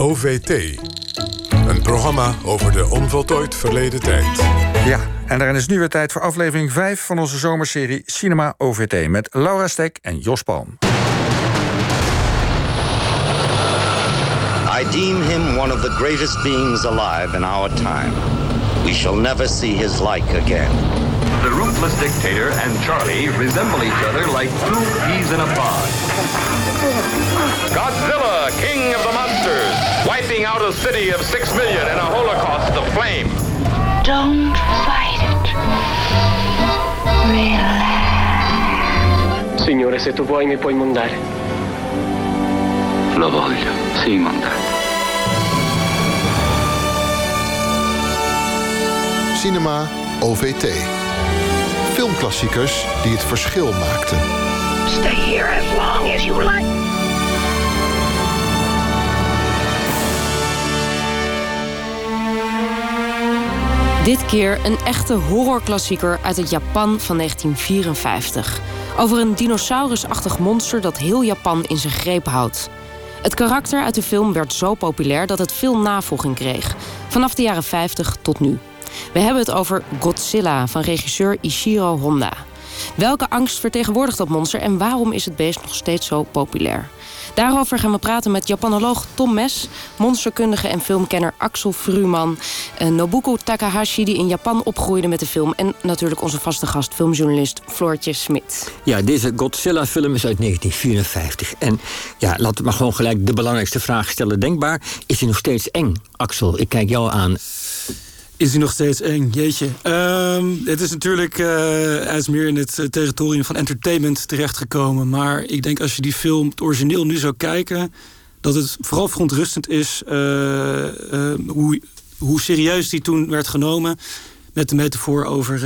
OVT. Een programma over de onvoltooid verleden tijd. Ja, en daarin is nu weer tijd voor aflevering 5 van onze zomerserie Cinema OVT met Laura Stek en Jos Palm. I deem him one of the greatest beings alive in our time. We shall never see his like again. The ruthless dictator and Charlie resemble each other like two peas in a pod. Godzilla, king of the monsters, wiping out a city of six million in a holocaust of flame. Don't fight it. Relax. Signore, se tu vuoi mi puoi mandare. Lo voglio, sì, mandate. Cinema OVT. Filmklassiekers die het verschil maakten. Stay here as long as you like. Dit keer een echte horrorklassieker uit het Japan van 1954. Over een dinosaurusachtig monster dat heel Japan in zijn greep houdt. Het karakter uit de film werd zo populair dat het veel navolging kreeg. Vanaf de jaren 50 tot nu. We hebben het over Godzilla van regisseur Ishiro Honda. Welke angst vertegenwoordigt dat monster en waarom is het beest nog steeds zo populair? Daarover gaan we praten met Japanoloog Tom Mes, monsterkundige en filmkenner Axel Fruman, eh, Nobuko Takahashi, die in Japan opgroeide met de film, en natuurlijk onze vaste gast, filmjournalist Floortje Smit. Ja, deze Godzilla-film is uit 1954. En ja, laten we maar gewoon gelijk de belangrijkste vraag stellen. Denkbaar, is hij nog steeds eng? Axel, ik kijk jou aan. Is hij nog steeds eng? Jeetje. Ehm, het is natuurlijk, uh, hij is meer in het eh, territorium van entertainment terechtgekomen. Maar ik denk als je die film, het origineel, nu zou kijken... dat het vooral verontrustend is uh, hoe, hoe serieus die toen werd genomen... met de metafoor over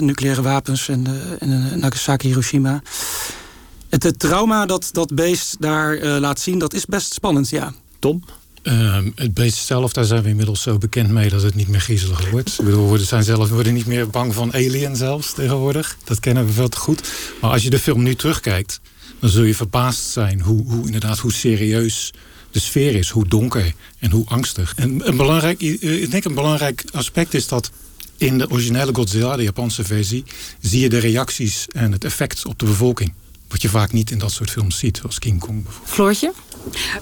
nucleaire wapens en, en Nagasaki, Hiroshima. Het, het, trauma dat dat beest daar laat zien, dat is best spannend, ja. Tom? Uh, het beest zelf, daar zijn we inmiddels zo bekend mee dat het niet meer griezelig wordt. Ik bedoel, we zijn worden niet meer bang van alien zelfs tegenwoordig. Dat kennen we veel te goed. Maar als je de film nu terugkijkt, dan zul je verbaasd zijn hoe, hoe inderdaad hoe serieus de sfeer is, hoe donker en hoe angstig. En een belangrijk, ik denk een belangrijk aspect is dat in de originele Godzilla, de Japanse versie, zie je de reacties en het effect op de bevolking. Wat je vaak niet in dat soort films ziet, zoals King Kong bijvoorbeeld. Floortje?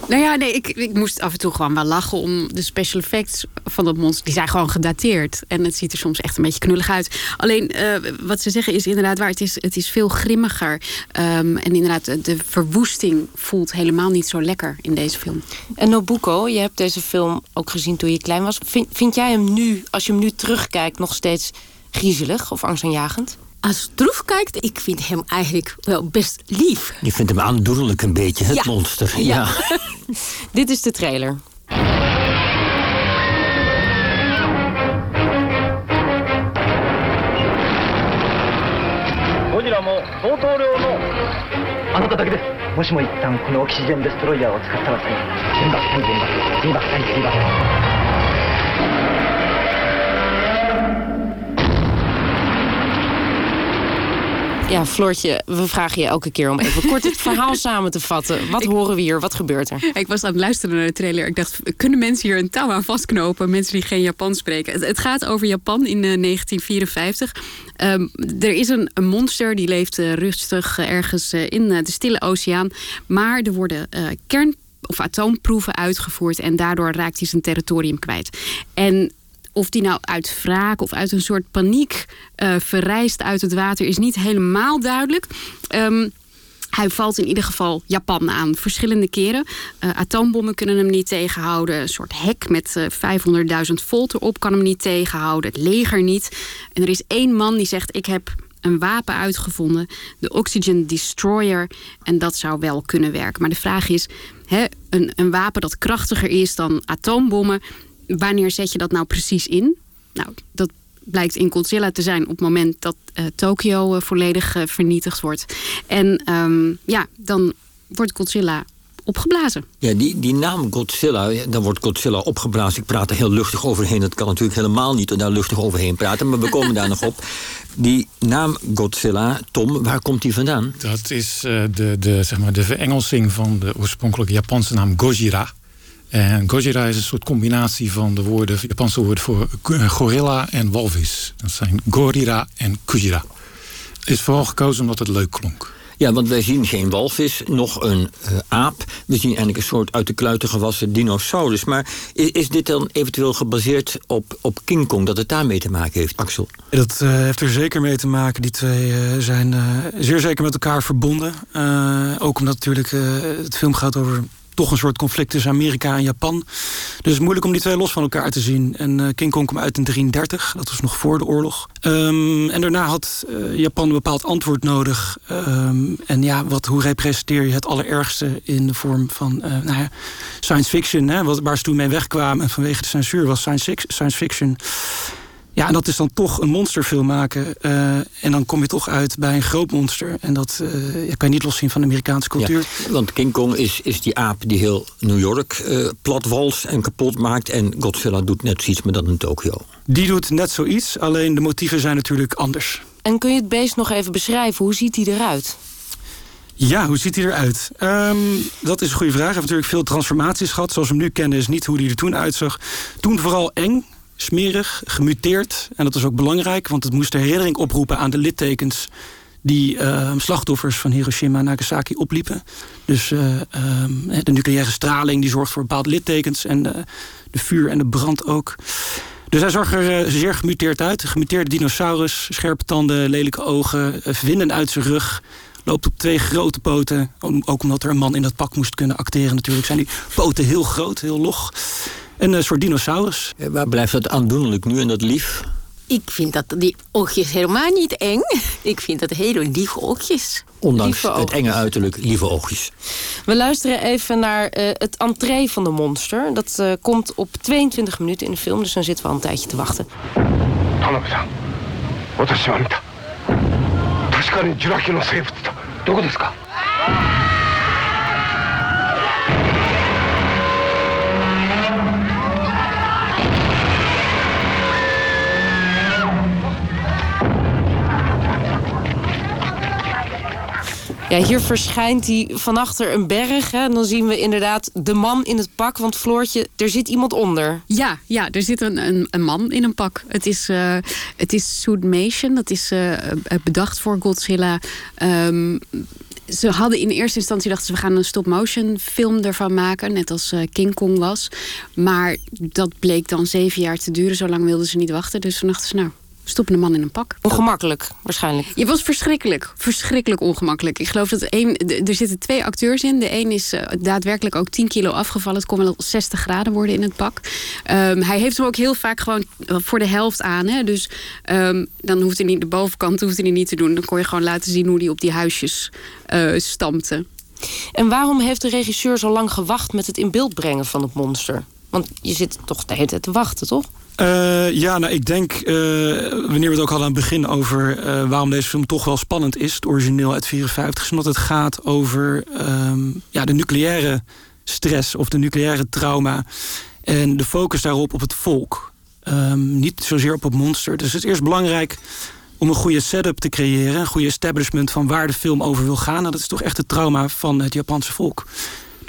Nou ja, nee, ik, ik moest af en toe gewoon wel lachen om de special effects van dat monster. Die zijn gewoon gedateerd. En het ziet er soms echt een beetje knullig uit. Alleen, uh, wat ze zeggen is inderdaad waar. Het is, het is veel grimmiger. Um, en inderdaad, de verwoesting voelt helemaal niet zo lekker in deze film. En Nobuko, je hebt deze film ook gezien toen je klein was. Vind, vind jij hem nu, als je hem nu terugkijkt, nog steeds griezelig of angstaanjagend? als Droef kijkt, ik vind hem eigenlijk wel best lief. Je vindt hem aandoenlijk een beetje, het Ja. monster. Ja. Ja. Dit is de trailer. ゴジラも相当量のあなただけですもしも一旦このオキシジェンデストロイヤーを使ったら最後原爆対原爆原爆対原爆 Ja, Floortje, we vragen je elke keer om even kort het verhaal samen te vatten. Wat horen we hier? Wat gebeurt er? Ik was aan het luisteren naar de trailer. Ik dacht, kunnen mensen hier een touw aan vastknopen? Mensen die geen Japans spreken. Het, het gaat over Japan in eh, 1954. Ehm, er is een, een monster die leeft eh, rustig eh, ergens eh, in eh, de Stille Oceaan. Maar er worden eh, kern of atoomproeven uitgevoerd en daardoor raakt hij zijn territorium kwijt. En of die nou uit wraak of uit een soort paniek eh, verrijst uit het water, is niet helemaal duidelijk. Ehm, hij valt in ieder geval Japan aan, verschillende keren. Eh, atoombommen kunnen hem niet tegenhouden. Een soort hek met eh, 500.000 volt erop kan hem niet tegenhouden. Het leger niet. En er is één man die zegt: Ik heb een wapen uitgevonden, de Oxygen Destroyer. En dat zou wel kunnen werken. Maar de vraag is: een, een wapen dat krachtiger is dan atoombommen, wanneer zet je dat nou precies in? Nou, dat blijkt in Godzilla te zijn op het moment dat eh, Tokio eh, volledig eh, vernietigd wordt. En ehm, ja, dan wordt Godzilla opgeblazen. Ja, die, die naam Godzilla, daar wordt Godzilla opgeblazen. Ik praat er heel luchtig overheen. Dat kan natuurlijk helemaal niet daar luchtig overheen praten. Maar we komen daar nog op. Die naam Godzilla, Tom, waar komt die vandaan? Dat is eh, de, de, zeg maar, de verengelsing van de oorspronkelijke Japanse naam Gojira. En Gojira is een soort combinatie van de woorden, Japanse woorden voor gorilla en walvis. Dat zijn Gorira en Kujira. Is vooral gekozen omdat het leuk klonk. Ja, want wij zien geen walvis, nog een uh, aap. We zien eigenlijk een soort uit de kluiten gewassen dinosaurus. Maar is, is, dit dan eventueel gebaseerd op, op King Kong, dat het daarmee te maken heeft, Axel? Dat uh, heeft er zeker mee te maken. Die twee uh, zijn zeer zeker met elkaar verbonden. ook omdat natuurlijk het film gaat over toch een soort conflict tussen Amerika en Japan. Dus moeilijk om die twee los van elkaar te zien. En uh, King Kong kwam uit in 1933, dat was nog voor de oorlog. Um, en daarna had uh, Japan een bepaald antwoord nodig. Um, en ja, wat, hoe representeer je het allerergste in de vorm van uh, nou ja, science fiction? Hè, waar ze toen mee wegkwamen vanwege de censuur was science, science fiction. Ja, en dat is dan toch een monsterfilm maken. Uh, en dan kom je toch uit bij een groot monster. En dat uh, kan je niet loszien van de Amerikaanse cultuur. Ja, want King Kong is, is die aap die heel New York uh, platwals en kapot maakt. En Godzilla doet net zoiets, maar dan in Tokio. Die doet net zoiets, alleen de motieven zijn natuurlijk anders. En kun je het beest nog even beschrijven? Hoe ziet hij eruit? Ja, hoe ziet hij eruit? Um, dat is een goede vraag. Hij heeft natuurlijk veel transformaties gehad. Zoals we hem nu kennen is niet hoe hij er toen uitzag. Toen vooral eng smerig, gemuteerd. En dat is ook belangrijk, want het moest de herinnering oproepen aan de littekens die uh, slachtoffers van Hiroshima en Nagasaki opliepen. Dus uh, um, de nucleaire straling die zorgt voor bepaalde littekens en de, de vuur en de brand ook. Dus hij zag er uh, zeer gemuteerd uit. Gemuteerde dinosaurus, scherpe tanden, lelijke ogen, vinden uit zijn rug. Loopt op twee grote poten. Ook omdat er een man in dat pak moest kunnen acteren natuurlijk. Zijn die poten heel groot, heel log. Een uh, soort dinosaurus. Ja, waar blijft dat aandoenlijk nu en dat lief? Ik vind dat die oogjes helemaal niet eng. Ik vind dat hele lieve oogjes. Ondanks lieve het enge uiterlijk, lieve oogjes. We luisteren even naar uh, het entree van de monster. Dat uh, komt op 22 minuten in de film, dus dan zitten we al een tijdje te wachten. Tanabe-san, watashi wa mita. Tashika ni juraki no seibutsu da. Doko desu ka? Ja, hier verschijnt hij van achter een berg. Hè, en dan zien we inderdaad de man in het pak. Want Floortje, er zit iemand onder. Ja, ja er zit een, een, een man in een pak. Het is, uh, het is Suitmation. Dat is uh, bedacht voor Godzilla. Um, ze hadden in eerste instantie dachten ze we gaan een stop-motion film ervan maken, net als King Kong was. Maar dat bleek dan zeven jaar te duren. Zo lang wilden ze niet wachten. Dus toen dachten ze, nou, stoppen een man in een pak. Ongemakkelijk, waarschijnlijk. Je was verschrikkelijk. Verschrikkelijk ongemakkelijk. Ik geloof dat één, er zitten twee acteurs in. De een is uh, daadwerkelijk ook 10 kilo afgevallen. Het kon wel 60 graden worden in het pak. Um, hij heeft hem ook heel vaak gewoon voor de helft aan. Hè? Dus um, dan hoeft hij niet de bovenkant hoeft hij niet te doen. Dan kon je gewoon laten zien hoe hij op die huisjes uh, stampte. En waarom heeft de regisseur zo lang gewacht met het in beeld brengen van het monster? Want je zit toch de hele tijd te wachten, toch? Uh, ja, nou, ik denk, uh, wanneer we het ook hadden aan het begin over uh, waarom deze film toch wel spannend is, het origineel uit 54, is omdat het gaat over um, ja, de nucleaire stress of de nucleaire trauma en de focus daarop op het volk. Um, niet zozeer op het monster. Dus het is eerst belangrijk om een goede setup te creëren, een goede establishment van waar de film over wil gaan. Nou, dat is toch echt het trauma van het Japanse volk.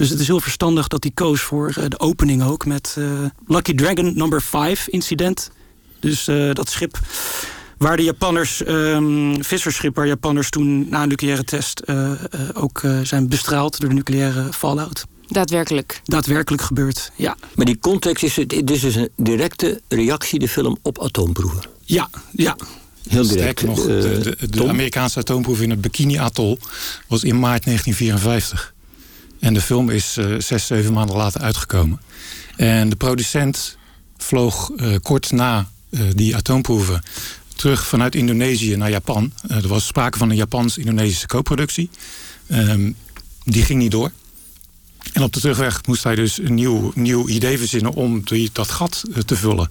Dus het is heel verstandig dat hij koos voor uh, de opening ook met uh, Lucky Dragon number 5 incident. Dus uh, dat schip waar de Japanners, um, visserschip waar Japanners toen na een nucleaire test ook zijn bestraald door de nucleaire fallout. Daadwerkelijk. Daadwerkelijk gebeurd, ja. Maar die context is, dit is dus een directe reactie, de film, op atoomproeven. Ja, ja. Heel direct. Sterker nog, de, de, de Amerikaanse atoomproef in het Bikini-atol was in maart 1954. En de film is uh, zes, zeven maanden later uitgekomen. En de producent vloog uh, kort na uh, die atoomproeven terug vanuit Indonesië naar Japan. er was sprake van een Japans-Indonesische co-productie. Um, die ging niet door. En op de terugweg moest hij dus een nieuw, nieuw idee verzinnen om dat gat te vullen.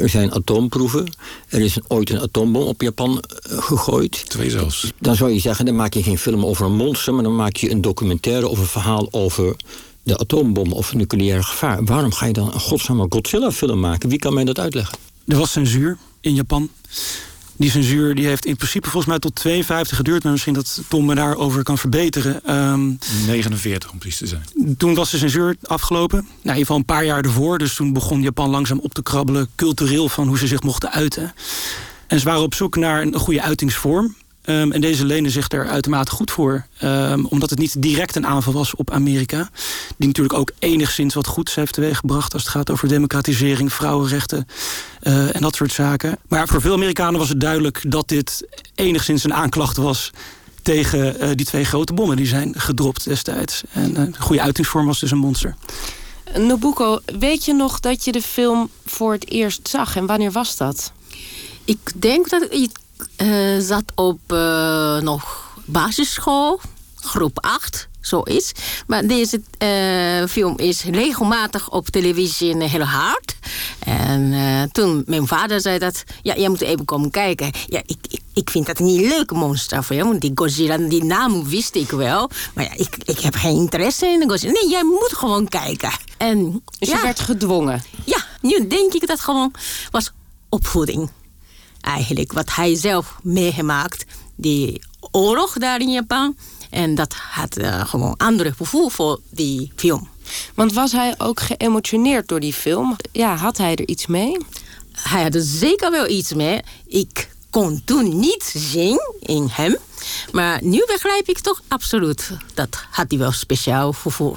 Er zijn atoomproeven. Er is ooit een atoombom op Japan gegooid. Twee zelfs. Dan zou je zeggen, dan maak je geen film over een monster... maar dan maak je een documentaire of een verhaal over de atoombom of nucleaire gevaar. Waarom ga je dan een godsnaam Godzilla film maken? Wie kan mij dat uitleggen? Er was censuur in Japan. Die censuur die heeft in principe volgens mij tot 52 geduurd. Maar misschien dat Tom me daarover kan verbeteren. Um, 49 om precies te zijn. Toen was de censuur afgelopen. Nou, in ieder geval een paar jaar ervoor. Dus toen begon Japan langzaam op te krabbelen. Cultureel van hoe ze zich mochten uiten. En ze waren op zoek naar een goede uitingsvorm. Um, en deze leende zich er uitermate goed voor. Um, omdat het niet direct een aanval was op Amerika. Die natuurlijk ook enigszins wat goeds heeft teweeggebracht... als het gaat over democratisering, vrouwenrechten uh, en dat soort zaken. Maar voor veel Amerikanen was het duidelijk... dat dit enigszins een aanklacht was tegen uh, die twee grote bommen... die zijn gedropt destijds. En uh, de goede uitingsvorm was dus een monster. Nobuko, weet je nog dat je de film voor het eerst zag? En wanneer was dat? Ik denk dat ik uh, zat op uh, nog basisschool, groep 8, zoiets. Maar deze uh, film is regelmatig op televisie heel hard. En toen mijn vader zei dat, ja, jij moet even komen kijken. Ja, ik, ik, ik vind dat niet een leuke monsterfilm. Die Godzilla, die naam wist ik wel. Maar ja, ik, ik heb geen interesse in de Godzilla. Nee, jij moet gewoon kijken. En, dus je werd gedwongen? Ja, nu denk ik dat gewoon was opvoeding eigenlijk wat hij zelf meegemaakt. Die oorlog daar in Japan. En dat had uh, gewoon andere gevoel voor die film. Want was hij ook geëmotioneerd door die film? Ja, had hij er iets mee? Hij had er zeker wel iets mee. Ik kon toen niet zien in hem. Maar nu begrijp ik toch absoluut. Dat had hij wel speciaal gevoel.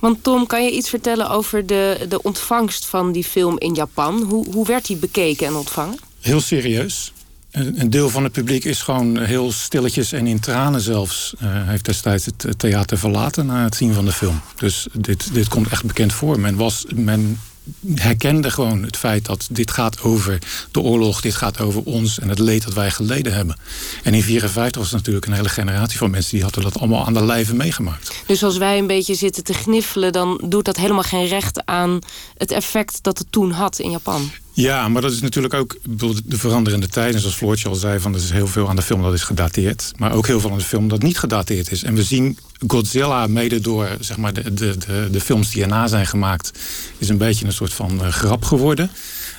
Want Tom, kan je iets vertellen over de, de ontvangst van die film in Japan? Hoe, hoe werd die bekeken en ontvangen? Heel serieus. Een deel van het publiek is gewoon heel stilletjes en in tranen zelfs... Uh, heeft destijds het theater verlaten na het zien van de film. Dus dit, dit komt echt bekend voor. Men, was, men herkende gewoon het feit dat dit gaat over de oorlog... dit gaat over ons en het leed dat wij geleden hebben. En in 1954 was natuurlijk een hele generatie van mensen... die hadden dat allemaal aan de lijve meegemaakt. Dus als wij een beetje zitten te gniffelen... dan doet dat helemaal geen recht aan het effect dat het toen had in Japan. Ja, maar dat is natuurlijk ook de veranderende tijden. Zoals Floortje al zei, van er is heel veel aan de film dat is gedateerd. Maar ook heel veel aan de film dat niet gedateerd is. En we zien Godzilla mede door zeg maar, de, de, de, de films die erna zijn gemaakt... is een beetje een soort van uh, grap geworden.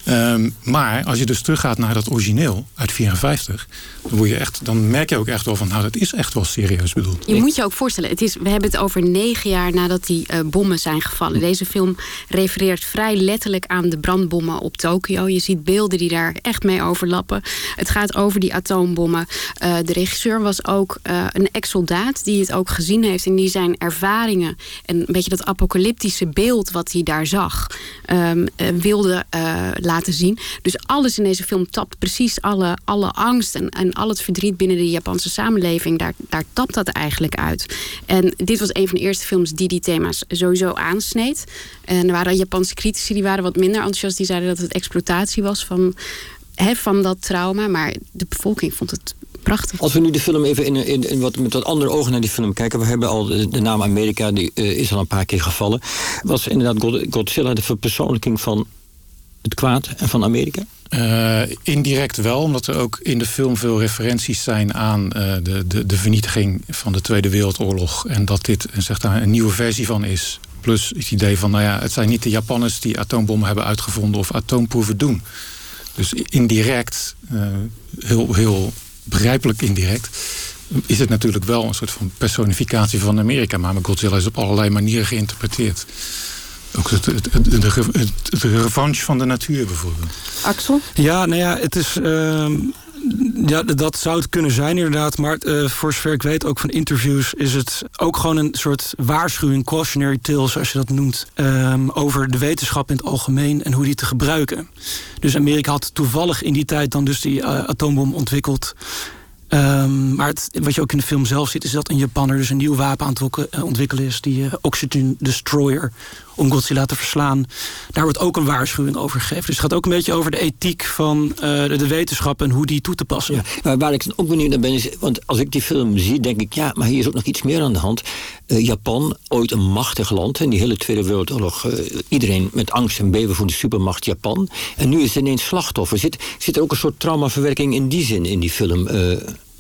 Um, maar als je dus teruggaat naar dat origineel uit 54, dan, word je echt, dan merk je ook echt wel van, nou, dat is echt wel serieus bedoeld. Je moet je ook voorstellen, het is, we hebben het over negen jaar nadat die uh, bommen zijn gevallen. Deze film refereert vrij letterlijk aan de brandbommen op Tokio. Je ziet beelden die daar echt mee overlappen. Het gaat over die atoombommen. Uh, de regisseur was ook uh, een ex-soldaat die het ook gezien heeft en die zijn ervaringen en een beetje dat apocalyptische beeld wat hij daar zag, um, wilde laten zien. Dus alles in deze film tapt precies alle, alle angst en, en al het verdriet binnen de Japanse samenleving. Daar, daar tapt dat eigenlijk uit. En dit was een van de eerste films die die thema's sowieso aansneed. En er waren Japanse critici die waren wat minder enthousiast. Die zeiden dat het exploitatie was van, van dat trauma. Maar de bevolking vond het prachtig. Als we nu de film even in, in, in wat, met wat andere ogen naar die film kijken. We hebben al de, naam Amerika, die uh, is al een paar keer gevallen. Was inderdaad Godzilla de verpersoonlijking van het kwaad van Amerika? Uh, indirect wel, omdat er ook in de film veel referenties zijn aan uh, de, de, de vernietiging van de Tweede Wereldoorlog. En dat dit zeg, daar een nieuwe versie van is. Plus het idee van, nou ja, het zijn niet de Japanners die atoombommen hebben uitgevonden of atoomproeven doen. Dus indirect, heel, heel begrijpelijk indirect, is het natuurlijk wel een soort van personificatie van Amerika. Maar Godzilla is op allerlei manieren geïnterpreteerd. Ook het, het, het, de, de revanche van de natuur bijvoorbeeld. Axel? Ja, nou ja, het is... Uh, ja, dat zou het kunnen zijn inderdaad. Maar uh, voor zover ik weet, ook van interviews... is het ook gewoon een soort waarschuwing, cautionary tale, zoals je dat noemt... Um, over de wetenschap in het algemeen en hoe die te gebruiken. Dus Amerika had toevallig in die tijd dan dus die uh, atoombom ontwikkeld... Um, maar het, wat je ook in de film zelf ziet, is dat een Japanner dus een nieuw wapen aan het ontwikkelen is, die uh, Oxygen Destroyer, om Godzilla te verslaan. Daar wordt ook een waarschuwing over gegeven. Dus het gaat ook een beetje over de ethiek van uh, de, de, wetenschap en hoe die toe te passen. Ja, maar waar ik ook benieuwd naar ben, is, want als ik die film zie, denk ik, ja, maar hier is ook nog iets meer aan de hand. Uh, Japan, ooit een machtig land, in die hele Tweede Wereldoorlog, iedereen met angst en beven voor de supermacht Japan. En nu is het ineens slachtoffer. Zit, zit er ook een soort traumaverwerking in die zin in die film?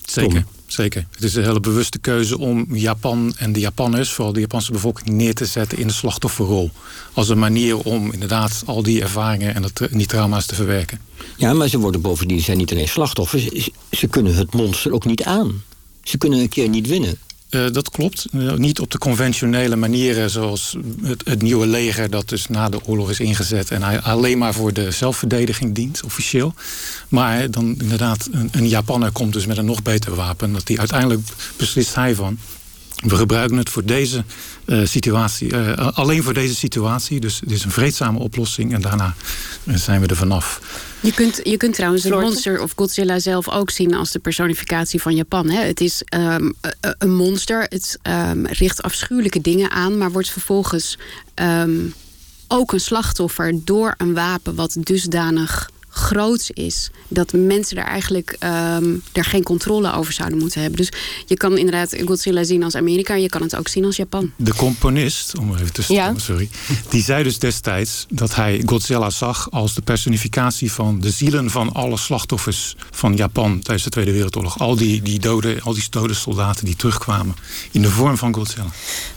Zeker. Zeker. Het is een hele bewuste keuze om Japan en de Japanners, vooral de Japanse bevolking, neer te zetten in de slachtofferrol. Als een manier om inderdaad al die ervaringen en dat, die trauma's te verwerken. Ja, maar ze worden bovendien zijn niet alleen slachtoffers, ze, ze kunnen het monster ook niet aan. Ze kunnen een keer niet winnen. Uh, dat klopt. Uh, niet op de conventionele manieren zoals het, het, nieuwe leger dat dus na de oorlog is ingezet en hij alleen maar voor de zelfverdediging dient, officieel. Maar dan inderdaad, een, een Japanner komt dus met een nog beter wapen. Dat die uiteindelijk beslist hij van. We gebruiken het voor deze uh, situatie, alleen voor deze situatie. Dus het is een vreedzame oplossing en daarna zijn we er vanaf. Je kunt, je kunt trouwens een monster of Godzilla zelf ook zien als de personificatie van Japan. Hè? Het is um, een monster, het um, richt afschuwelijke dingen aan, maar wordt vervolgens um, ook een slachtoffer door een wapen wat dusdanig groots is. Dat mensen er eigenlijk um, er geen controle over zouden moeten hebben. Dus je kan inderdaad Godzilla zien als Amerika. Je kan het ook zien als Japan. De componist, om even te ja. sorry. Die zei dus destijds dat hij Godzilla zag als de personificatie van de zielen van alle slachtoffers van Japan tijdens de Tweede Wereldoorlog. Al die, die dode, al die dode soldaten die terugkwamen in de vorm van Godzilla.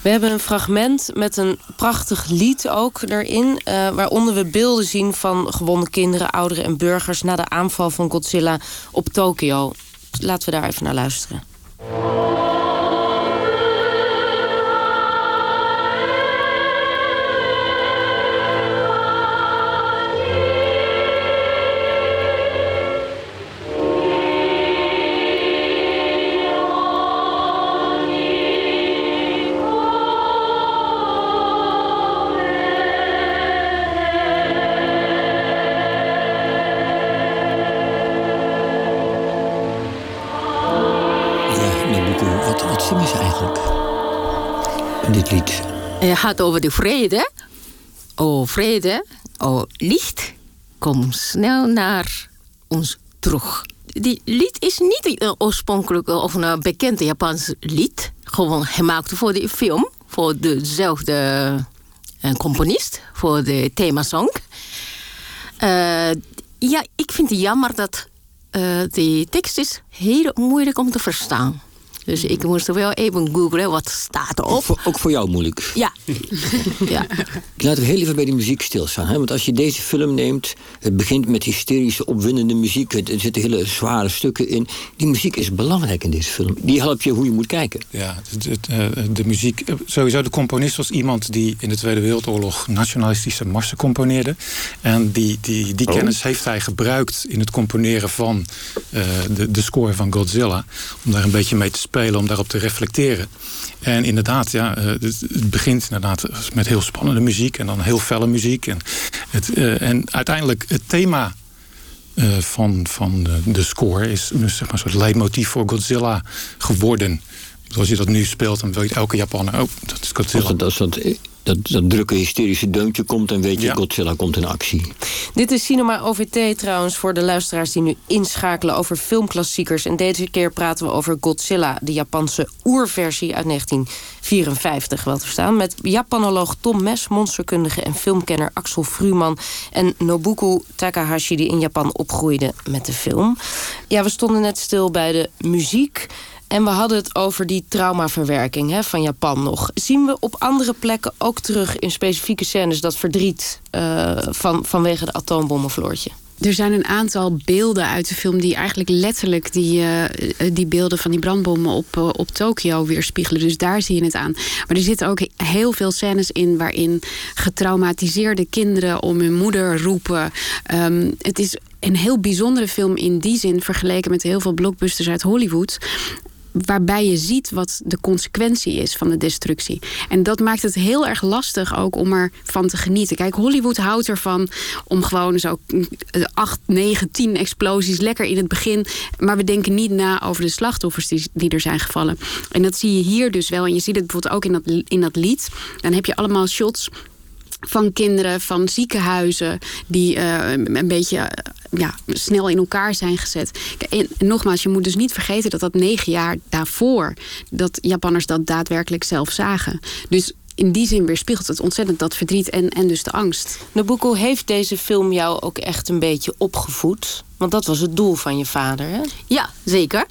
We hebben een fragment met een prachtig lied ook erin. Uh, waaronder we beelden zien van gewonde kinderen, ouderen en burgers na de aanval van Godzilla op Tokio. Laten we daar even naar luisteren. Dit lied? Het gaat over de vrede. Oh, vrede. Oh, licht. Kom snel naar ons terug. Die lied is niet een oorspronkelijk of een bekend Japans lied. Gewoon gemaakt voor de film. Voor dezelfde componist. Voor de themasong. Uh, ja, ik vind het jammer dat uh, de tekst is heel moeilijk om te verstaan. Dus ik moest er wel even googlen wat staat erop. Ook voor, ook voor jou moeilijk? Ja. ja. Laten we heel even bij die muziek stilstaan. Hè? Want als je deze film neemt, het begint met hysterische, opwindende muziek. Er zitten hele zware stukken in. Die muziek is belangrijk in deze film. Die helpt je hoe je moet kijken. Ja, de, de, de muziek. Sowieso, de componist was iemand die in de Tweede Wereldoorlog nationalistische marsen componeerde. En die, die, die oh. kennis heeft hij gebruikt in het componeren van uh, de, de score van Godzilla. Om daar een beetje mee te spelen om daarop te reflecteren. En inderdaad, ja, het begint inderdaad met heel spannende muziek en dan heel felle muziek. En, het, uh, en uiteindelijk het thema uh, van, van de, score is zeg maar, een soort leidmotief voor Godzilla geworden. Zoals je dat nu speelt, dan wil je elke Japaner, oh, dat is Godzilla. Dat, dat, dat, dat drukke hysterische deuntje komt en weet je, Ja. Godzilla komt in actie. Dit is Cinema OVT trouwens voor de luisteraars die nu inschakelen over filmklassiekers. En deze keer praten we over Godzilla, de Japanse oerversie uit 1954, wel te verstaan. Met Japanoloog Tom Mes, monsterkundige en filmkenner Axel Fruman en Nobuko Takahashi, die in Japan opgroeide met de film. Ja, we stonden net stil bij de muziek. En we hadden het over die traumaverwerking hè, van Japan nog. Zien we op andere plekken ook terug in specifieke scènes dat verdriet uh, van, vanwege de atoombommen, Floortje? Er zijn een aantal beelden uit de film die eigenlijk letterlijk die, uh, die beelden van die brandbommen op, uh, op Tokio weerspiegelen. Dus daar zie je het aan. Maar er zitten ook heel veel scènes in waarin getraumatiseerde kinderen om hun moeder roepen. Um, het is een heel bijzondere film in die zin vergeleken met heel veel blockbusters uit Hollywood waarbij je ziet wat de consequentie is van de destructie. En dat maakt het heel erg lastig ook om ervan te genieten. Kijk, Hollywood houdt ervan om gewoon zo 8, 9, 10 explosies lekker in het begin. Maar we denken niet na over de slachtoffers die, die er zijn gevallen. En dat zie je hier dus wel. En je ziet het bijvoorbeeld ook in dat, in dat lied. Dan heb je allemaal shots van kinderen, van ziekenhuizen die uh, een beetje uh, ja, snel in elkaar zijn gezet. En, en, nogmaals, je moet dus niet vergeten dat dat negen jaar daarvoor dat Japanners dat daadwerkelijk zelf zagen. Dus in die zin weerspiegelt het ontzettend dat verdriet en, en dus de angst. Nabucco, heeft deze film jou ook echt een beetje opgevoed? Want dat was het doel van je vader, hè? Ja, zeker.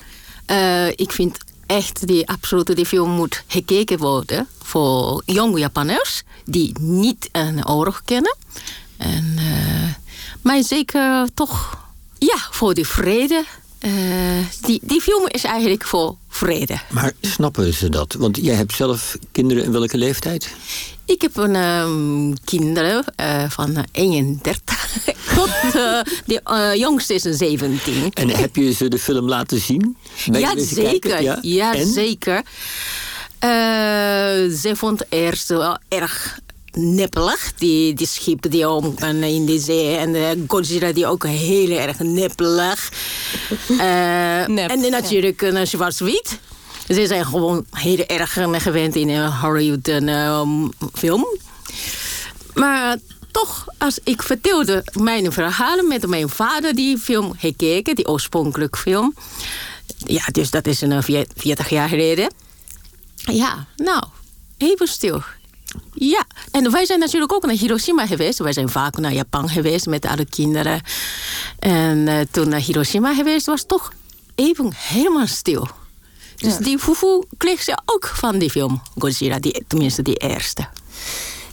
Eh, ik vind echt die absoluut die film moet gekeken worden voor jonge Japanners die niet een oorlog kennen. En, uh, maar zeker toch ja, voor de vrede. Uh, die, die film is eigenlijk voor vrede. Maar snappen ze dat? Want jij hebt zelf kinderen in welke leeftijd? Ik heb een um, kinderen uh, van 31 tot uh, de jongste is 17. En heb je ze de film laten zien? Ja zeker. ja, ja zeker. ze vond eerst wel erg nippelig. Die, die schip die om in de zee. En de Godzilla die ook heel erg nippelig. uh, Nep, en natuurlijk een zwart-wit. Ze zijn gewoon heel erg gewend in een Hollywood uh, film. Maar toch, als ik vertelde mijn verhalen met mijn vader die film gekeken, die oorspronkelijke film. Ja, dus dat is een 40 jaar geleden. Ja, nou, even stil. Ja, en wij zijn natuurlijk ook naar Hiroshima geweest. Wij zijn vaak naar Japan geweest met alle kinderen. En toen naar Hiroshima geweest was toch even helemaal stil. Dus ja. die fufu kreeg ze ook van die film Godzilla, die, tenminste die eerste.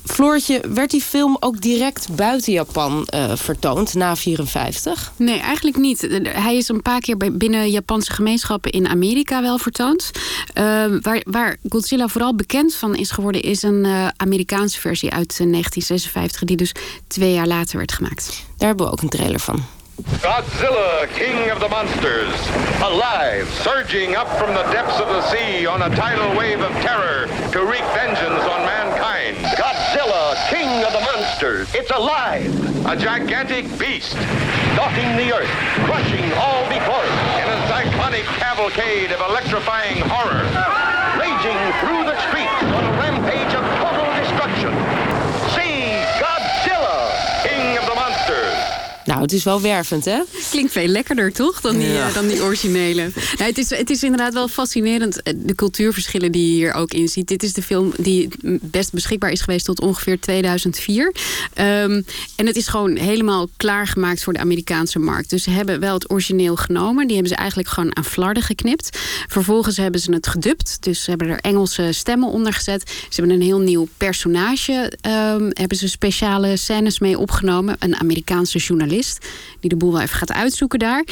Floortje, werd die film ook direct buiten Japan uh, vertoond na 54? Nee, eigenlijk niet. Hij is een paar keer binnen Japanse gemeenschappen in Amerika wel vertoond. Uh, waar, waar, Godzilla vooral bekend van is geworden, is een uh, Amerikaanse versie uit 1956, die dus twee jaar later werd gemaakt. Daar hebben we ook een trailer van. Godzilla, king of the monsters, alive, surging up from the depths of the sea on a tidal wave of terror to wreak vengeance on mankind. Godzilla, king of the monsters, it's alive. A gigantic beast, stalking the earth, crushing all before it. In a cyclonic cavalcade of electrifying horror. Nou, het is wel wervend, hè? Klinkt veel lekkerder, toch? Dan die, ja. uh, dan die originele. Nou, het, is, het is inderdaad wel fascinerend, eh, de cultuurverschillen die je hier ook in ziet. Dit is de film die best beschikbaar is geweest tot ongeveer 2004. Um, en het is gewoon helemaal klaargemaakt voor de Amerikaanse markt. Dus ze hebben wel het origineel genomen. Die hebben ze eigenlijk gewoon aan flarden geknipt. Vervolgens hebben ze het gedubt. Dus ze hebben er Engelse stemmen onder gezet. Ze hebben een heel nieuw personage. Um, hebben ze speciale scènes mee opgenomen. Een Amerikaanse journalist die de boel wel even gaat uitzoeken daar.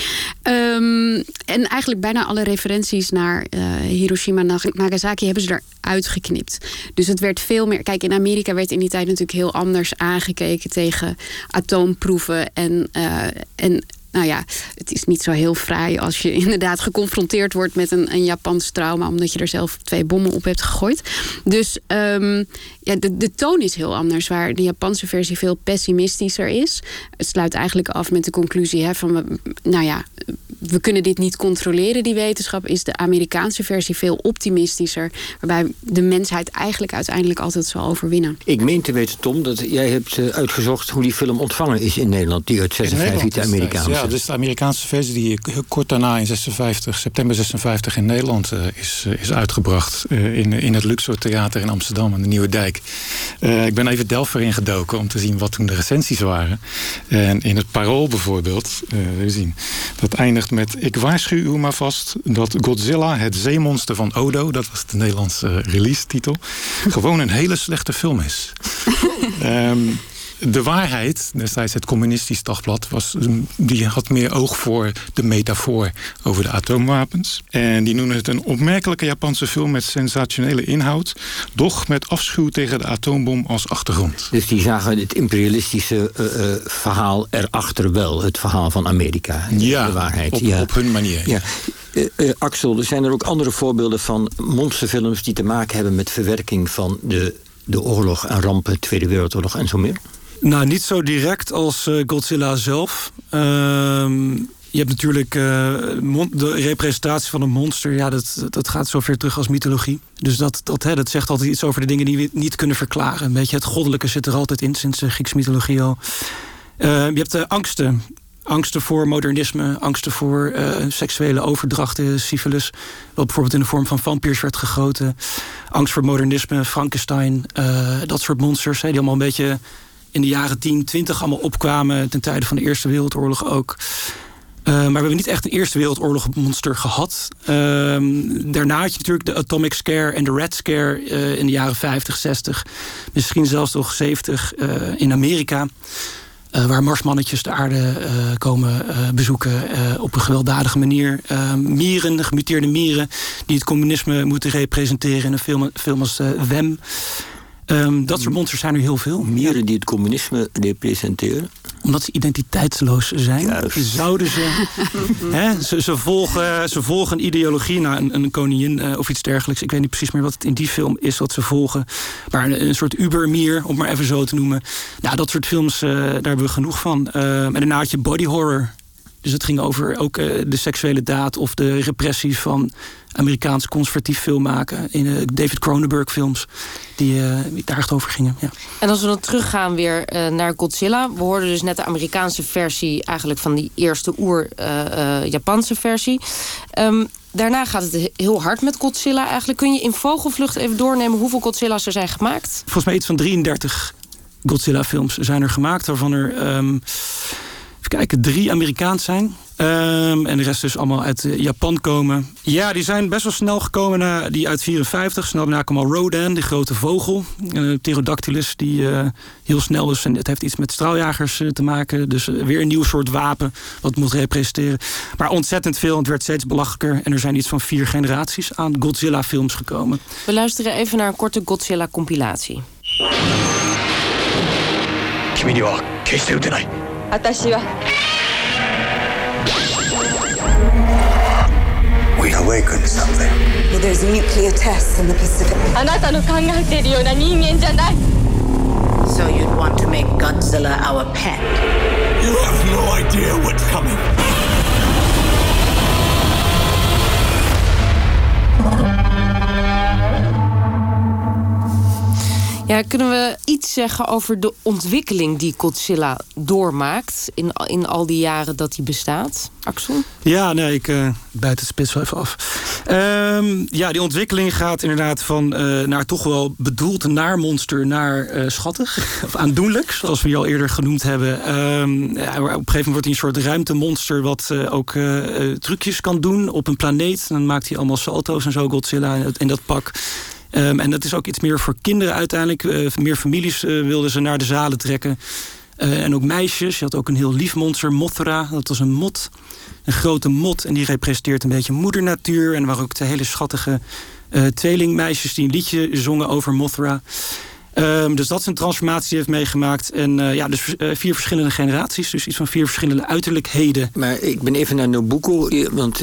Um, en eigenlijk bijna alle referenties naar uh, Hiroshima Nagasaki hebben ze eruit geknipt. Dus het werd veel meer. Kijk, in Amerika werd in die tijd natuurlijk heel anders aangekeken tegen atoomproeven en, uh, en nou ja, het is niet zo heel fraai als je inderdaad geconfronteerd wordt met een, een Japans trauma, omdat je er zelf twee bommen op hebt gegooid. Dus um, ja, de, de toon is heel anders, waar de Japanse versie veel pessimistischer is. Het sluit eigenlijk af met de conclusie hè, van, nou ja, we kunnen dit niet controleren, die wetenschap. Is de Amerikaanse versie veel optimistischer, waarbij de mensheid eigenlijk uiteindelijk altijd zal overwinnen. Ik meen te weten, Tom, dat jij hebt uitgezocht hoe die film ontvangen is in Nederland, die uit 56 de Amerikaanse. Ja, dus de Amerikaanse versie die kort daarna in 56, september 56 in Nederland uh, is, uh, is uitgebracht. Uh, in, in het Luxor Theater in Amsterdam, aan de Nieuwe Dijk. Ik ben even Delft erin gedoken om te zien wat toen de recensies waren. En in het Parool bijvoorbeeld, we zien, dat eindigt met... Ik waarschuw u maar vast dat Godzilla, het zeemonster van Odo... dat was de Nederlandse release-titel... gewoon een hele slechte film is. um, de waarheid, destijds het communistisch dagblad, was, die had meer oog voor de metafoor over de atoomwapens. En die noemden het een opmerkelijke Japanse film met sensationele inhoud, doch met afschuw tegen de atoombom als achtergrond. Dus die zagen het imperialistische uh, uh, verhaal erachter wel, het verhaal van Amerika. Ja, de waarheid. Op, ja, op hun manier. Ja. Uh, uh, Axel, zijn er ook andere voorbeelden van monsterfilms die te maken hebben met verwerking van de, de oorlog en rampen, Tweede Wereldoorlog en zo meer? Nou, niet zo direct als uh, Godzilla zelf. Uh, je hebt natuurlijk uh, de representatie van een monster. Ja, dat, dat gaat zover terug als mythologie. Dus dat, dat, hè, dat zegt altijd iets over de dingen die we niet kunnen verklaren. Een beetje het goddelijke zit er altijd in sinds de Griekse mythologie al. je hebt de angsten. Angsten voor modernisme, angsten voor seksuele overdrachten, syphilis. Wat bijvoorbeeld in de vorm van vampiers werd gegoten. Angst voor modernisme, Frankenstein, dat soort monsters. Hè, die allemaal een beetje in de jaren 10, 20 allemaal opkwamen ten tijde van de Eerste Wereldoorlog ook. Uh, maar we hebben niet echt een Eerste Wereldoorlog monster gehad. Ehm, daarna had je natuurlijk de Atomic Scare en de Red Scare uh, in de jaren 50, 60. Misschien zelfs nog 70 uh, in Amerika. waar marsmannetjes de aarde komen bezoeken op een gewelddadige manier. mieren, gemuteerde mieren, die het communisme moeten representeren in een film als Wem. Um, dat soort monsters zijn er heel veel. Mieren die het communisme representeren? Omdat ze identiteitsloos zijn. Juist. Zouden ze, hè, ze, ze, volgen, ze volgen een ideologie, nou, een, een koningin uh, of iets dergelijks. Ik weet niet precies meer wat het in die film is wat ze volgen. Maar een, een soort ubermier, om maar even zo te noemen. Nou, dat soort films, uh, daar hebben we genoeg van. Uh, en daarna had je body horror. Dus het ging over ook uh, de seksuele daad of de repressie van Amerikaans conservatief film maken. In uh, David Cronenberg films die, uh, die, daar echt over gingen. Ja. En als we dan teruggaan weer naar Godzilla. We hoorden dus net de Amerikaanse versie eigenlijk van die eerste oer-Japanse versie. Um, daarna gaat het heel hard met Godzilla eigenlijk. Kun je in vogelvlucht even doornemen hoeveel Godzilla's er zijn gemaakt? Volgens mij iets van 33 Godzilla films zijn er gemaakt. Waarvan er... Um, even kijken, drie Amerikaans zijn. Um, en de rest dus allemaal uit uh, Japan komen. Ja, die zijn best wel snel gekomen na die uit 54. Snel daarna kwam al Rodan, die grote vogel. Uh, Pterodactylus, die uh, heel snel dus... En het heeft iets met straaljagers te maken. Dus weer een nieuw soort wapen wat moet representeren. Maar ontzettend veel. Het werd steeds belachelijker. En er zijn iets van vier generaties aan Godzilla-films gekomen. We luisteren even naar een korte Godzilla-compilatie. 君には決して撃てない 私は We awakened something. There's nuclear tests in the Pacific. あなたの考えているような人間じゃない So you'd want to make Godzilla our pet? You have no idea what's coming. Ja, kunnen we iets zeggen over de ontwikkeling die Godzilla doormaakt in, in al die jaren dat hij bestaat? Axel? Ja, nee, ik uh, bijt het spits wel even af. Um, ja, die ontwikkeling gaat inderdaad van uh, naar toch wel bedoeld naar monster naar uh, schattig. Of aandoenlijk, zoals we je al eerder genoemd hebben. Ja, op een gegeven moment wordt hij een soort ruimtemonster wat ook trucjes kan doen op een planeet. Dan maakt hij allemaal salto's en zo, Godzilla in dat pak. Um, en dat is ook iets meer voor kinderen uiteindelijk. Uh, meer families uh, wilden ze naar de zalen trekken. Uh, en ook meisjes. Je had ook een heel lief monster, Mothra. Dat was een mot. Een grote mot. En die representeert een beetje moedernatuur. En waren ook de hele schattige tweelingmeisjes... die een liedje zongen over Mothra. Um, dus dat is een transformatie die heeft meegemaakt. En uh, ja, dus uh, vier verschillende generaties. Dus iets van vier verschillende uiterlijkheden. Maar ik ben even naar Nobuko. Want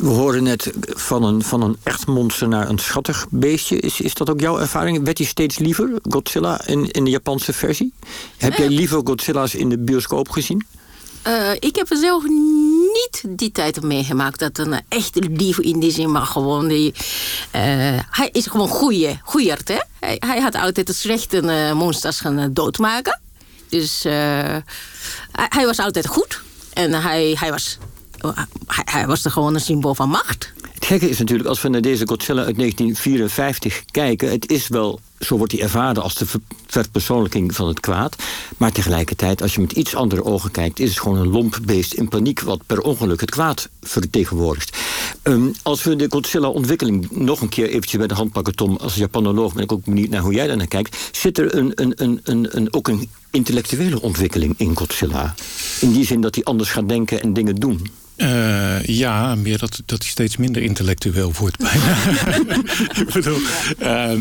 we horen net van een, van een echt monster naar een schattig beestje. Is, is dat ook jouw ervaring? Werd hij steeds liever, Godzilla, in, in de Japanse versie? Heb jij liever Godzilla's in de bioscoop gezien? Uh, ik heb zelf niet die tijd meegemaakt dat een echte lief in die zin, maar gewoon die. Uh, hij is gewoon goeie, goeierd, hè? Hij, hij, had altijd de slechte uh, monsters gaan doodmaken. Dus hij, hij, was altijd goed. En hij, hij, was, hij, hij was gewoon een symbool van macht. Gekke is natuurlijk, als we naar deze Godzilla uit 1954 kijken... het is wel, zo wordt hij ervaren als de verpersoonlijking van het kwaad. Maar tegelijkertijd, als je met iets andere ogen kijkt... is het gewoon een lomp beest in paniek... wat per ongeluk het kwaad vertegenwoordigt. Um, als we de Godzilla-ontwikkeling nog een keer eventjes bij de hand pakken... Tom, als Japanoloog ben ik ook benieuwd naar hoe jij daar naar kijkt. Zit er een, een, een, een, een, ook een intellectuele ontwikkeling in Godzilla? In die zin dat hij anders gaat denken en dingen doen? Uh, ja, meer dat, dat hij steeds minder intellectueel wordt bijna. ik bedoel, uh,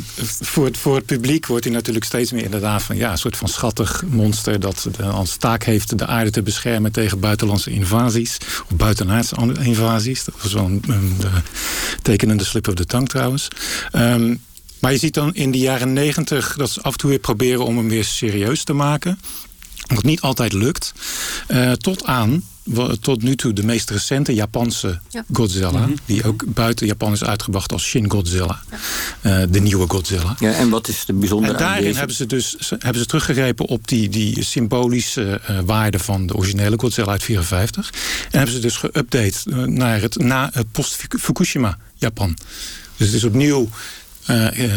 voor, het, voor het publiek wordt hij natuurlijk steeds meer inderdaad van ja, een soort van schattig monster dat de, als taak heeft de aarde te beschermen tegen buitenlandse invasies. Of buitenaardse invasies. Dat was wel een, een de tekenende slip of de tang trouwens. Um, maar je ziet dan in de jaren negentig dat ze af en toe weer proberen om hem weer serieus te maken. Wat niet altijd lukt. Uh, tot aan tot nu toe de meest recente Japanse ja. Godzilla. Mm -hmm. Die ook buiten Japan is uitgebracht als Shin Godzilla. Ja. Uh, de nieuwe Godzilla. Ja, en wat is de bijzondere En daarin hebben ze dus hebben ze teruggegrepen op die, die symbolische uh, waarde van de originele Godzilla uit 54. En hebben ze dus geüpdate naar het na post-Fukushima Japan. Dus het is opnieuw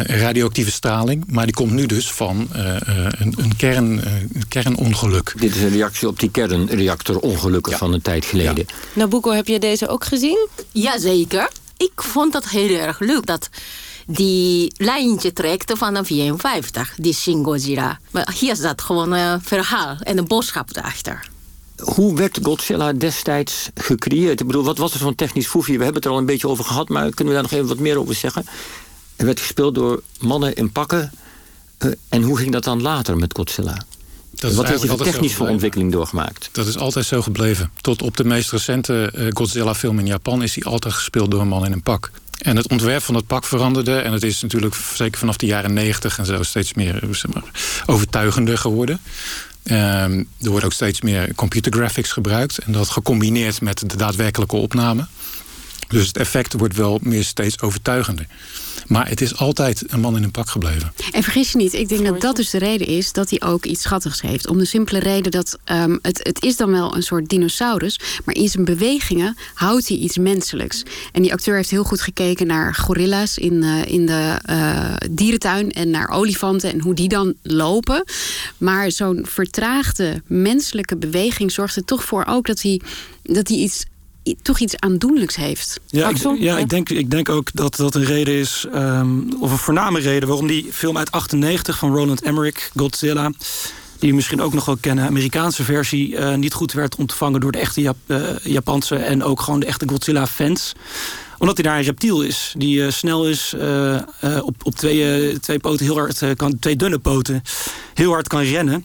radioactieve straling. Maar die komt nu dus van uh, een, een, kern, een kernongeluk. Dit is een reactie op die kernreactorongelukken ja. van een tijd geleden. Ja. Nabucco, heb je deze ook gezien? Jazeker. Ik vond het heel erg leuk dat die lijntje trekt van een 54, die Shin Godzilla. Maar hier staat gewoon een verhaal en een boodschap erachter. Hoe werd Godzilla destijds gecreëerd? Ik bedoel, wat was er zo'n technisch foefje? We hebben het er al een beetje over gehad, maar kunnen we daar nog even wat meer over zeggen? Er werd gespeeld door mannen in pakken. Uh, en hoe ging dat dan later met Godzilla? Dat wat heeft hij voor technische ontwikkeling doorgemaakt? Dat is altijd zo gebleven. Tot op de meest recente uh, Godzilla-film in Japan is hij altijd gespeeld door een man in een pak. En het ontwerp van het pak veranderde. En het is natuurlijk zeker vanaf de jaren negentig en zo steeds meer zeg maar, overtuigender geworden. Um, er wordt ook steeds meer computer graphics gebruikt. En dat gecombineerd met de daadwerkelijke opname. Dus het effect wordt wel meer steeds overtuigender. Maar het is altijd een man in een pak gebleven. En vergis je niet, ik denk dat dat dus de reden is dat hij ook iets schattigs heeft. Om de simpele reden dat um, het, het is dan wel een soort dinosaurus, maar in zijn bewegingen houdt hij iets menselijks. En die acteur heeft heel goed gekeken naar gorilla's in, uh, in de uh, dierentuin en naar olifanten en hoe die dan lopen. Maar zo'n vertraagde menselijke beweging zorgt er toch voor ook dat hij, dat hij iets toch iets aandoenlijks heeft. Ja, ik, ja, Ik, denk, ik denk ook dat dat een reden is, um, of een voorname reden... waarom die film uit 98 van Roland Emmerich, Godzilla... die je misschien ook nog wel kennen, Amerikaanse versie... Uh, niet goed werd ontvangen door de echte Jap uh, Japanse... en ook gewoon de echte Godzilla-fans omdat hij daar een reptiel is. Die uh, snel is, uh, uh, op, op twee, twee poten heel hard kan, twee dunne poten, heel hard kan rennen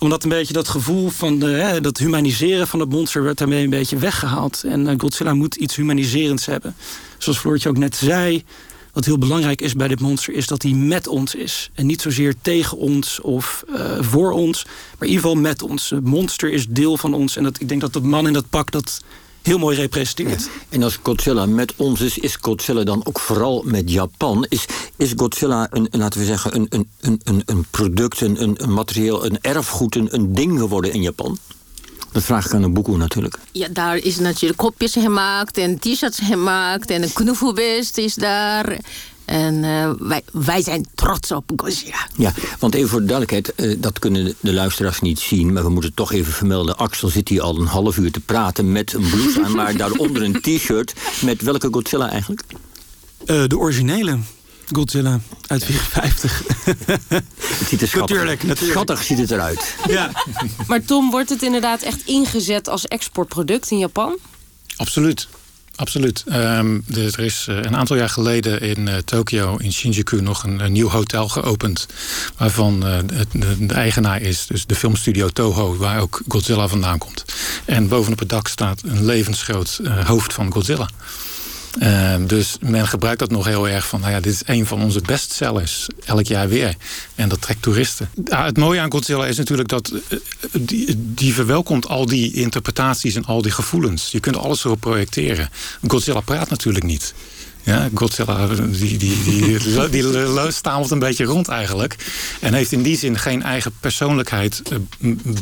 omdat een beetje dat gevoel van de, hè, dat humaniseren van het monster werd daarmee een beetje weggehaald. En uh, Godzilla moet iets humaniserends hebben. Zoals Floortje ook net zei, wat heel belangrijk is bij dit monster, is dat hij met ons is. En niet zozeer tegen ons of uh, voor ons, maar in ieder geval met ons. Het monster is deel van ons. En dat, ik denk dat de man in dat pak dat heel mooi representeert. En als Godzilla met ons is, is Godzilla dan ook vooral met Japan? Is, is Godzilla een, laten we zeggen, een, een, een, een product, een, een materieel, een erfgoed, een, een ding geworden in Japan? Dat vraag ik aan een boekoe natuurlijk. Ja, daar is natuurlijk kopjes gemaakt en t-shirts gemaakt en een knuffelbeest is daar. En uh, wij, wij zijn trots op Godzilla. Ja, want even voor de duidelijkheid, uh, dat kunnen de luisteraars niet zien... maar we moeten toch even vermelden... Axel zit hier al een half uur te praten met een blouse aan... maar daaronder een t-shirt met welke Godzilla eigenlijk? Uh, de originele. Godzilla uit 54. het ziet er schattig, natuurlijk, natuurlijk. schattig ziet het eruit. Ja. maar Tom, wordt het inderdaad echt ingezet als exportproduct in Japan? Absoluut. Absoluut. Um, er is uh, een aantal jaar geleden in uh, Tokio, in Shinjuku, nog een, nieuw hotel geopend. Waarvan uh, het, de, eigenaar is, dus de filmstudio Toho, waar ook Godzilla vandaan komt. En bovenop het dak staat een levensgroot hoofd van Godzilla. Uh, dus men gebruikt dat nog heel erg van, nou ja, dit is een van onze bestsellers, elk jaar weer. En dat trekt toeristen. Ja, het mooie aan Godzilla is natuurlijk dat uh, die, die, verwelkomt al die interpretaties en al die gevoelens. Je kunt alles erop projecteren. Godzilla praat natuurlijk niet. Ja, Godzilla die, die, die, die, die stamelt een beetje rond eigenlijk. En heeft in die zin geen eigen persoonlijkheid... Eh,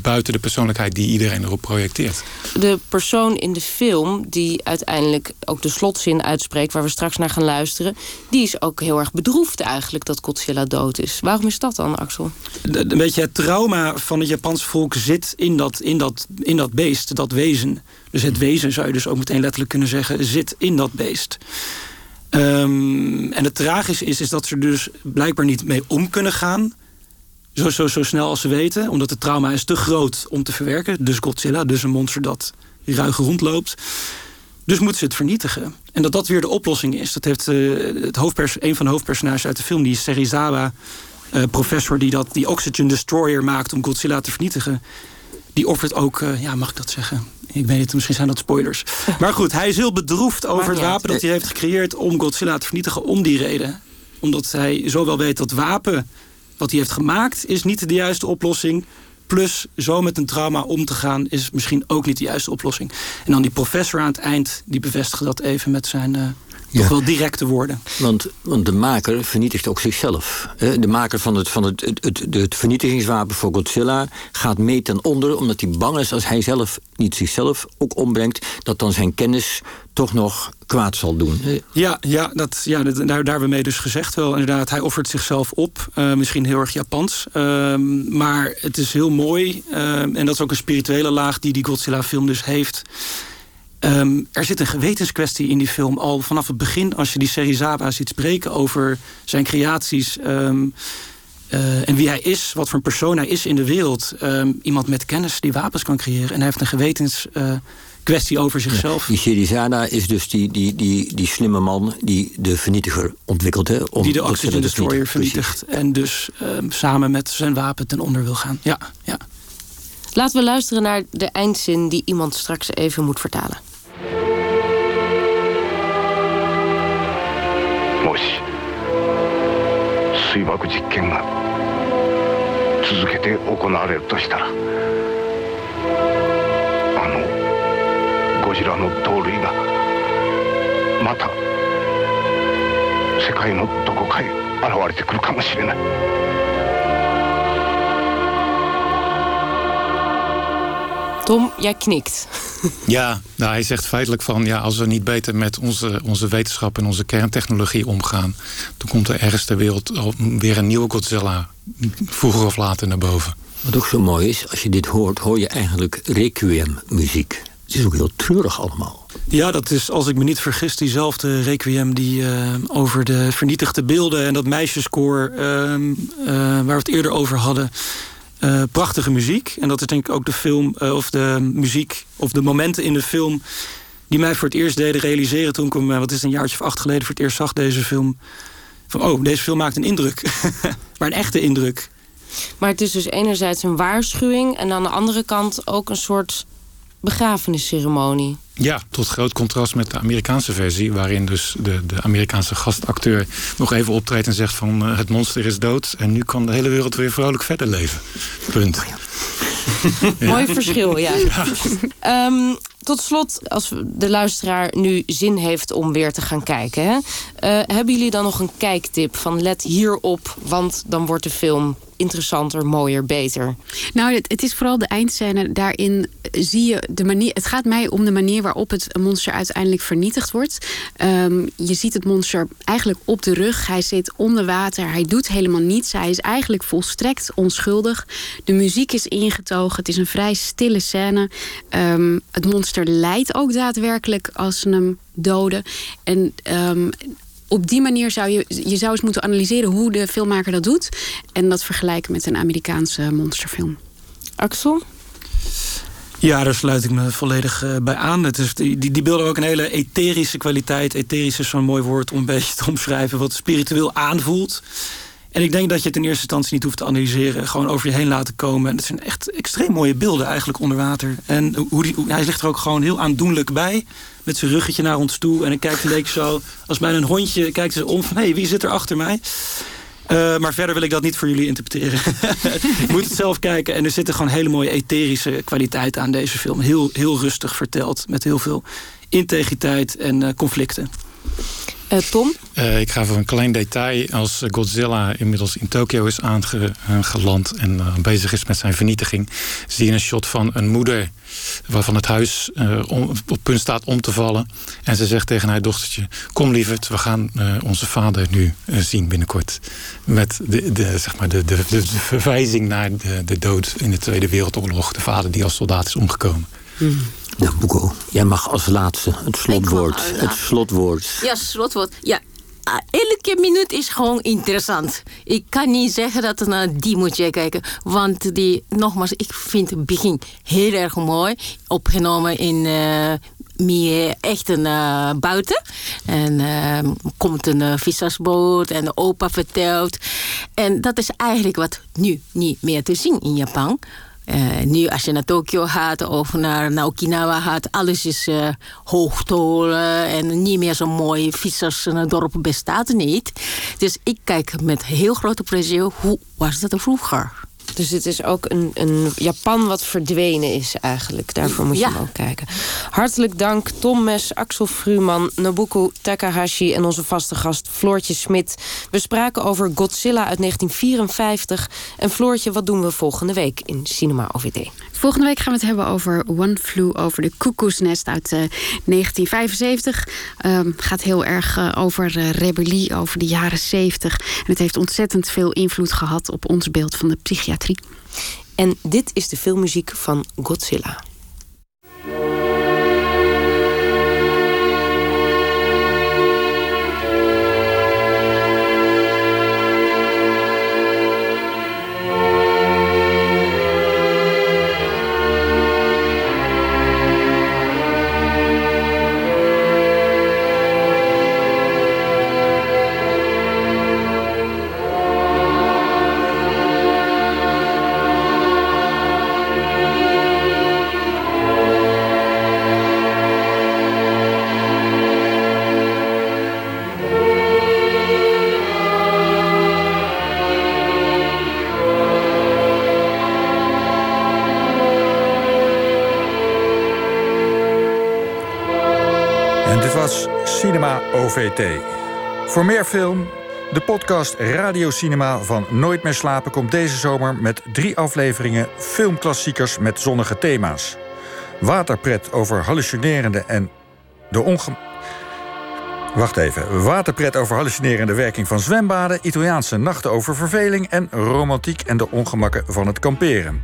buiten de persoonlijkheid die iedereen erop projecteert. De persoon in de film die uiteindelijk ook de slotzin uitspreekt... waar we straks naar gaan luisteren... die is ook heel erg bedroefd eigenlijk dat Godzilla dood is. Waarom is dat dan, Axel? Een beetje het trauma van het Japanse volk zit in dat, in dat, in dat beest, dat wezen. Dus het wezen zou je dus ook meteen letterlijk kunnen zeggen... zit in dat beest. Um, en het tragische is, is dat ze er dus blijkbaar niet mee om kunnen gaan. Zo, zo, zo snel als ze weten. Omdat het trauma is te groot om te verwerken. Dus Godzilla, dus een monster dat ruig rondloopt. Dus moeten ze het vernietigen. En dat dat weer de oplossing is. Dat heeft uh, het hoofdpers een van de hoofdpersonages uit de film, die Serizawa, uh, professor die dat, die Oxygen Destroyer maakt om Godzilla te vernietigen. Die offert ook, uh, ja, mag ik dat zeggen? Ik weet niet, misschien zijn dat spoilers. Maar goed, hij is heel bedroefd over het wapen dat hij heeft gecreëerd... om Godzilla te vernietigen om die reden. Omdat hij zo wel weet dat wapen wat hij heeft gemaakt... is niet de juiste oplossing. Plus, zo met een trauma om te gaan... is misschien ook niet de juiste oplossing. En dan die professor aan het eind... die bevestigde dat even met zijn uh, toch wel direct te worden. Want, want de maker vernietigt ook zichzelf. De maker van het, van het, het, het, het vernietigingswapen voor Godzilla gaat mee ten onder... omdat hij bang is als hij zelf niet zichzelf ook ombrengt... dat dan zijn kennis toch nog kwaad zal doen. Ja, ja, dat, ja daar, daar hebben we mee dus gezegd wel. Inderdaad, hij offert zichzelf op. Uh, misschien heel erg Japans. Uh, maar het is heel mooi. Uh, en dat is ook een spirituele laag die die Godzilla-film dus heeft. Um, er zit een gewetenskwestie in die film al vanaf het begin. Als je die Serizawa ziet spreken over zijn creaties. Um, uh, en wie hij is, wat voor een persoon hij is in de wereld. Um, iemand met kennis die wapens kan creëren. En hij heeft een gewetenskwestie uh, over zichzelf. Ja, die Sherizada is dus die, die, die, die slimme man die de vernietiger ontwikkelt. Hè, om die de Oxygen Destroyer vernietigt. En dus samen met zijn wapen ten onder wil gaan. Ja, ja. Laten we luisteren naar de eindzin die iemand straks even moet vertalen. し水爆実験が続けて行われるとしたらあのゴジラの盗塁がまた世界のどこかへ現れてくるかもしれない。Tom, jij knikt. Ja, nou, hij zegt feitelijk van... ja, als we niet beter met onze, onze wetenschap en onze kerntechnologie omgaan... dan komt er ergens ter wereld weer een nieuwe Godzilla... vroeger of later naar boven. Wat ook zo mooi is, als je dit hoort... hoor je eigenlijk requiem-muziek. Het is ook heel treurig allemaal. Ja, dat is, als ik me niet vergis, diezelfde requiem... die uh, over de vernietigde beelden en dat meisjeskoor... Uh, uh, waar we het eerder over hadden... Uh, prachtige muziek. En dat is denk ik ook de film, uh, of de muziek, of de momenten in de film die mij voor het eerst deden realiseren toen ik hem, wat is een jaartje of acht geleden voor het eerst zag, deze film. Van oh, deze film maakt een indruk. maar een echte indruk. Maar het is dus enerzijds een waarschuwing en aan de andere kant ook een soort begrafenisceremonie. Ja, tot groot contrast met de Amerikaanse versie... waarin dus de, de Amerikaanse gastacteur nog even optreedt en zegt van... Uh, het monster is dood en nu kan de hele wereld weer vrolijk verder leven. Punt. Oh ja. ja. Mooi verschil, ja. ja. Um, tot slot, als de luisteraar nu zin heeft om weer te gaan kijken... Hè, uh, hebben jullie dan nog een kijktip van let hierop... want dan wordt de film interessanter, mooier, beter? Nou, het, het, is vooral de eindscène. Daarin zie je de manier. Het gaat mij om de manier waarop het monster uiteindelijk vernietigd wordt. Um, je ziet het monster eigenlijk op de rug. Hij zit onder water. Hij doet helemaal niets. Hij is eigenlijk volstrekt onschuldig. De muziek is ingetogen. Het is een vrij stille scène. Um, het monster lijdt ook daadwerkelijk als ze hem doden. En um, op die manier zou je, je zou eens moeten analyseren hoe de filmmaker dat doet. En dat vergelijken met een Amerikaanse monsterfilm. Axel? Ja, daar sluit ik me volledig uh, bij aan. Het is, die, die beelden ook een hele etherische kwaliteit. Etherisch is zo'n mooi woord om een beetje te omschrijven wat spiritueel aanvoelt. En ik denk dat je het in eerste instantie niet hoeft te analyseren. Gewoon over je heen laten komen. En het zijn echt extreem mooie beelden eigenlijk onder water. En hoe hij ligt er ook gewoon heel aandoenlijk bij. Met zijn ruggetje naar ons toe. En ik kijk een zo, als bij een hondje, kijkt ze om van... hé, hey, wie zit er achter mij? Uh, maar verder wil ik dat niet voor jullie interpreteren. je moet het zelf kijken. En er zitten gewoon hele mooie etherische kwaliteiten aan deze film. Heel, heel rustig verteld. Met heel veel integriteit en uh, conflicten. Uh, Tom? Uh, ik ga voor een klein detail. Als Godzilla inmiddels in Tokio is aangeland en uh, bezig is met zijn vernietiging, zie je een shot van een moeder waarvan het huis om, op punt staat om te vallen. En ze zegt tegen haar dochtertje: Kom lieverd, we gaan onze vader nu zien binnenkort. Met de, de, zeg maar de, de, de, verwijzing naar de, de dood in de Tweede Wereldoorlog. De vader die als soldaat is omgekomen. Mm. Nou, Boeko, jij mag als laatste het slotwoord. Het slotwoord. Ja, slotwoord. Ja, elke minuut is gewoon interessant. Ik kan niet zeggen dat naar die moet je kijken. Want die, nogmaals, ik vind het begin heel erg mooi. Opgenomen in uh, meer echt een uh, buiten. En uh, komt een uh, vissersboot en de opa vertelt. En dat is eigenlijk wat nu niet meer te zien in Japan. Uh, nu als je naar Tokio gaat of naar, Okinawa gaat, alles is uh, hoogtolen en niet meer zo'n mooi vissersdorp bestaat niet. Dus ik kijk met heel grote plezier hoe was dat vroeger. Dus het is ook een, een Japan wat verdwenen is eigenlijk. Daarvoor moet je Ja. hem ook kijken. Hartelijk dank Tom Mes, Axel Fruman, Nobuko Takahashi... en onze vaste gast Floortje Smit. We spraken over Godzilla uit 1954. En Floortje, wat doen we volgende week in Cinema OVT? Volgende week gaan we het hebben over One Flew Over the Cuckoo's Nest uit eh, 1975. Ehm, gaat heel erg eh, over eh, rebellie, over de jaren 70. En het heeft ontzettend veel invloed gehad op ons beeld van de psychiatrie. En dit is de filmmuziek van Godzilla. Voor meer film, de podcast Radio Cinema van Nooit meer slapen komt deze zomer met drie afleveringen filmklassiekers met zonnige thema's. Waterpret over hallucinerende en de onge... Wacht even. Waterpret over hallucinerende werking van zwembaden, Italiaanse nachten over verveling en romantiek en de ongemakken van het kamperen.